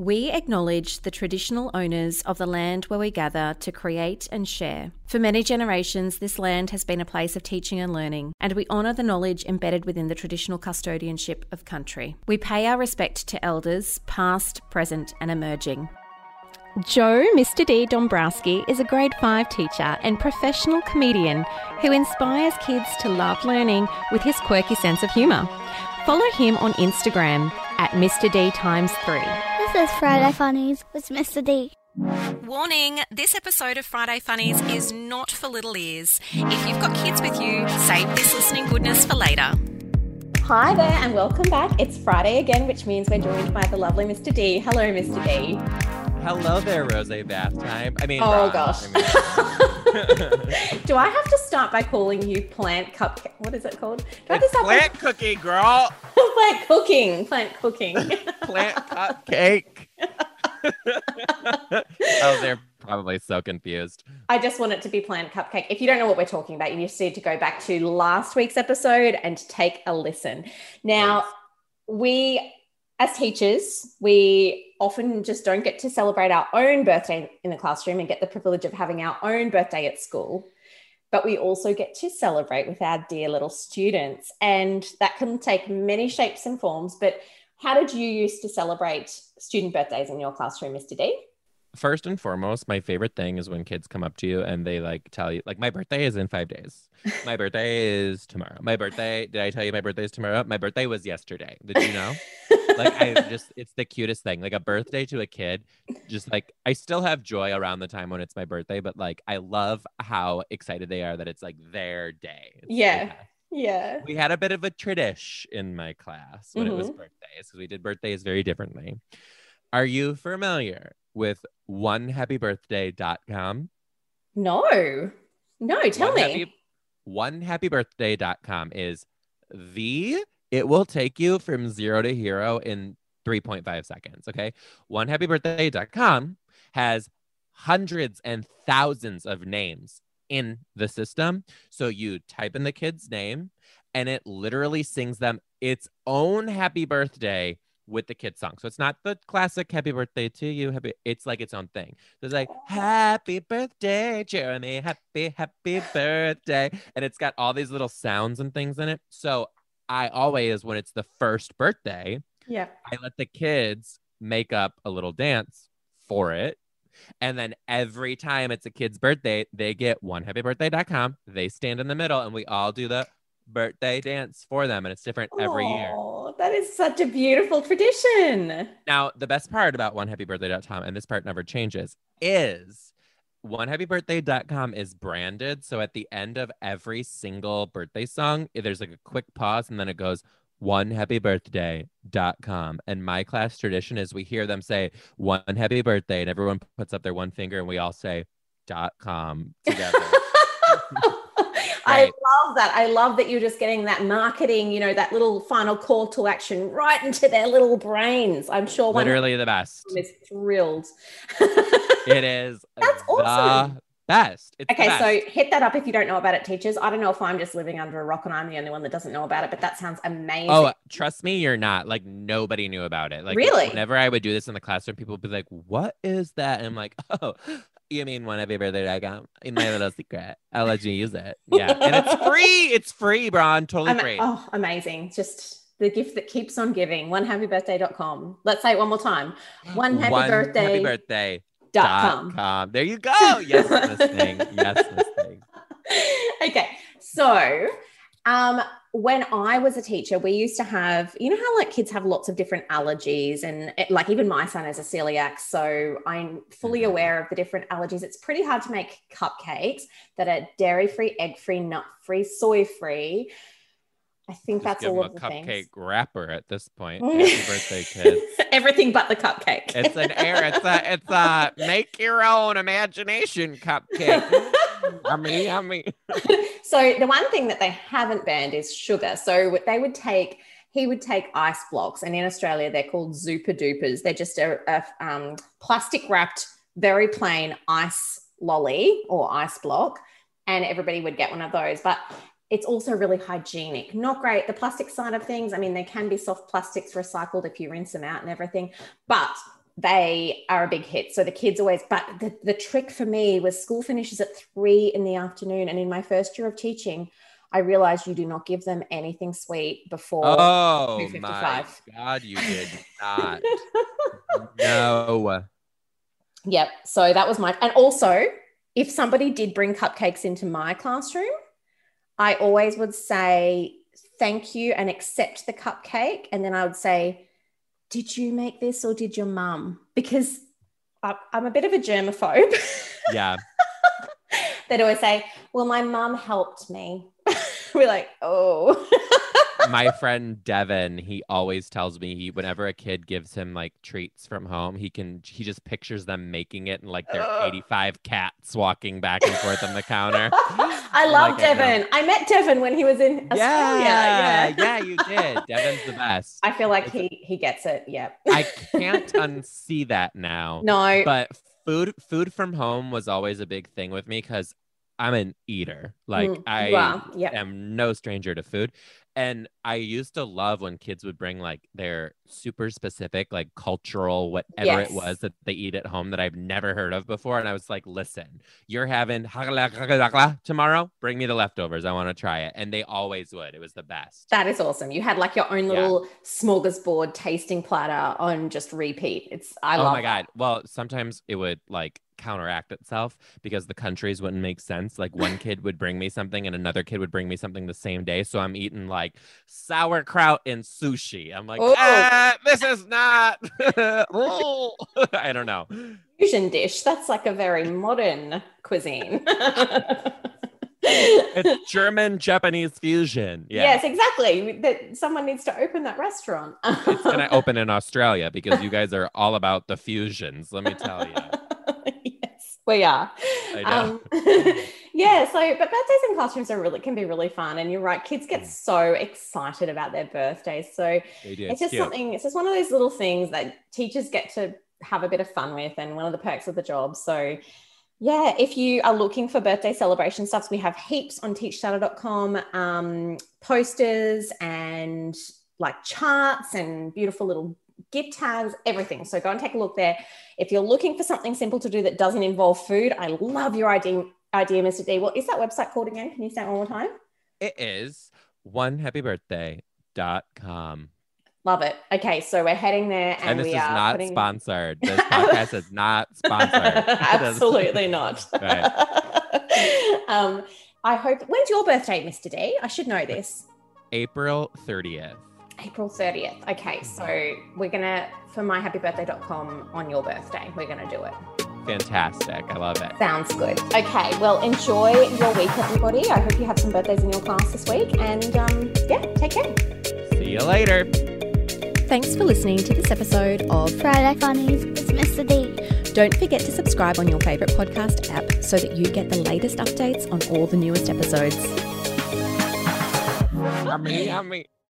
We acknowledge the traditional owners of the land where we gather to create and share. For many generations, this land has been a place of teaching and learning, and we honour the knowledge embedded within the traditional custodianship of country. We pay our respect to elders, past, present, and emerging. Joe Mr. D. Dombrowski is a grade 5 teacher and professional comedian who inspires kids to love learning with his quirky sense of humour. Follow him on Instagram at Mr. D times 3. This is Friday Funnies with Mr. D. Warning this episode of Friday Funnies is not for little ears. If you've got kids with you, save this listening goodness for later. Hi there, and welcome back. It's Friday again, which means we're joined by the lovely Mr. D. Hello, Mr. D. Hello there, Rose Bath Time. I mean, Oh, Ron. gosh. I mean- Do I have to start by calling you plant cupcake? What is it called? Do I have to it's start by- plant cookie, girl. plant cooking. Plant cooking. Plant cupcake. oh, they're probably so confused. I just want it to be plant cupcake. If you don't know what we're talking about, you just need to go back to last week's episode and take a listen. Now, we as teachers, we often just don't get to celebrate our own birthday in the classroom and get the privilege of having our own birthday at school. But we also get to celebrate with our dear little students. And that can take many shapes and forms. But how did you used to celebrate student birthdays in your classroom, Mr. D? First and foremost, my favorite thing is when kids come up to you and they like tell you, like, my birthday is in five days. My birthday is tomorrow. My birthday, did I tell you my birthday is tomorrow? My birthday was yesterday. Did you know? like I just it's the cutest thing. Like a birthday to a kid. Just like I still have joy around the time when it's my birthday, but like I love how excited they are that it's like their day. It's- Yeah. yeah. We had a bit of a tradish in my class when it was Mhm. birthdays because we did birthdays very differently. Are you familiar with onehappybirthday.com? No, no, tell One me. Happy, onehappybirthday.com is the, it will take you from zero to hero in 3.5 seconds. Okay. Onehappybirthday.com has hundreds and thousands of names in the system. So you type in the kid's name and it literally sings them its own happy birthday with the kid song. So it's not the classic happy birthday to you. Happy it's like its own thing. So it's like happy birthday, Jeremy. Happy, happy birthday. And it's got all these little sounds and things in it. So I always, when it's the first birthday, yeah. I let the kids make up a little dance for it. And then every time it's a kid's birthday, they get one happybirthday.com. They stand in the middle and we all do the birthday dance for them. And it's different every year. That is such a beautiful tradition. Now, the best part about onehappybirthday.com, and this part never changes, is onehappybirthday.com is branded. So at the end of every single birthday song, eh, there's like a quick pause and then it goes, onehappybirthday.com. And my class tradition is we hear them say one happy birthday, and everyone puts up their one finger and we all say dot com together. I love that. I love that you're just getting that marketing, you know, that little final call to action right into their little brains. I'm sure one Literally the best. is thrilled. It is That's awesome. best. It's Okay, best. so hit that up if you don't know about it, teachers. I don't know if I'm just living under a rock and I'm the only one that doesn't know about it, but that sounds oh, amazing. Oh, trust me, you're not. Like nobody knew about it. Like Really? whenever I would do this in the classroom, people would be like, "What is that?" And I'm like, "Oh, you mean one happy birthday I in my little secret? I'll let you use it." Yeah, and it's free. It's free, Bron. Totally Ama- free. oh, amazing. Just the gift that keeps on giving. Onehappybirthday.com. Let's say it one more time. One happy One birthday. happy birthday dot com. com. There you go. Yes, Miss Thing. Yes, Miss Thing. okay. So, um, when I was a teacher, we used to have, you know, how like kids have lots of different allergies, and it, like even my son is a celiac, so I'm fully Mhm. aware of the different allergies. It's pretty hard to make cupcakes that are dairy free, egg free, nut free, soy free. I think Just that's all of a the cupcake things. wrapper at this point. Happy birthday, kids. Everything but the cupcake. It's an air. It's a. It's a make your own imagination cupcake. yummy, yummy. So the one thing that they haven't banned is sugar. So they would take, he would take ice blocks, and in Australia they're called Zooper Doopers. They're just a, a um, plastic wrapped, very plain ice lolly or ice block, and everybody would get one of those. But it's also really hygienic. Not great. The plastic side of things, I mean, they can be soft plastics recycled if you rinse them out and everything, but they are a big hit. So the kids always, but the, the trick for me was school finishes at three in the afternoon. And in my first year of teaching, I realized you do not give them anything sweet before. Oh 2:55. my god, you did not. no. Yep. So that was my, and also if somebody did bring cupcakes into my classroom, I always would say thank you and accept the cupcake. And then I would say, did you make this or did your mum? Because I- I'm a bit of a germaphobe. Yeah. They'd always say, well, my mum helped me. We're like, oh. My friend Devin, he always tells me he whenever a kid gives him like treats from home, he can he just pictures them making it and like there are Ugh. 85 cats walking back and forth on the counter. I love Like, I. Devin. I met Devin when he was in Australia. Yeah, Yeah. yeah, you did. Devin's the best. I feel like he he gets it. Yeah. I can't unsee that now. No. But food food from home was always a big thing with me because I'm an eater. Like Mm, I. Yep. am no stranger to food. And I used to love when kids would bring like their super specific, like cultural, whatever Yes. it was that they eat at home that I've never heard of before. And I was like, listen, you're having tomorrow, bring me the leftovers. I want to try it. And they always would. It was the best. That is awesome. You had like your own Yeah. little smorgasbord tasting platter on just repeat. It's I oh love my that. god well sometimes it would like counteract itself because the countries wouldn't make sense like one kid would bring me something and another kid would bring me something the same day so i'm eating like sauerkraut and sushi i'm like Oh. ah, this is not Oh. i don't know Fusion dish. That's like a very modern cuisine. it's german japanese fusion yeah Yes, exactly. That someone needs to open that restaurant. it's gonna open in australia because you guys are all about the fusions let me tell you we are. Um, yeah, so but birthdays in classrooms are really can be really fun, and you're right. Kids Mm. get so excited about their birthdays, so it's just cute. something. It's just one of those little things that teachers get to have a bit of fun with, and one of the perks of the job. So. Yeah, if you are looking for birthday celebration stuffs, we have heaps on teachstarter.com, um, posters and like charts and beautiful little gift tags, everything. So go and take a look there. If you're looking for something simple to do that doesn't involve food, I love your idea, idea Mr. D. What is that website called again? Can you say it one more time? It is onehappybirthday.com. Love it. Okay, so we're heading there and, And, this we is are not putting... sponsored. This podcast is not sponsored. Absolutely not. Right. um, I hope. When's your birthday, Mr. D? I should know this. April 30th. April 30th. Okay, so we're gonna for myhappybirthday.com on your birthday. We're gonna do it. Fantastic. I love it. Sounds good. Okay, well, enjoy your week, everybody. I hope you have some birthdays in your class this week. And um, yeah, take care. See you later. Thanks for listening to this episode of Friday Funnies with Mr. D. Don't forget to subscribe on your favourite podcast app so that you get the latest updates on all the newest episodes. Yummy, yummy.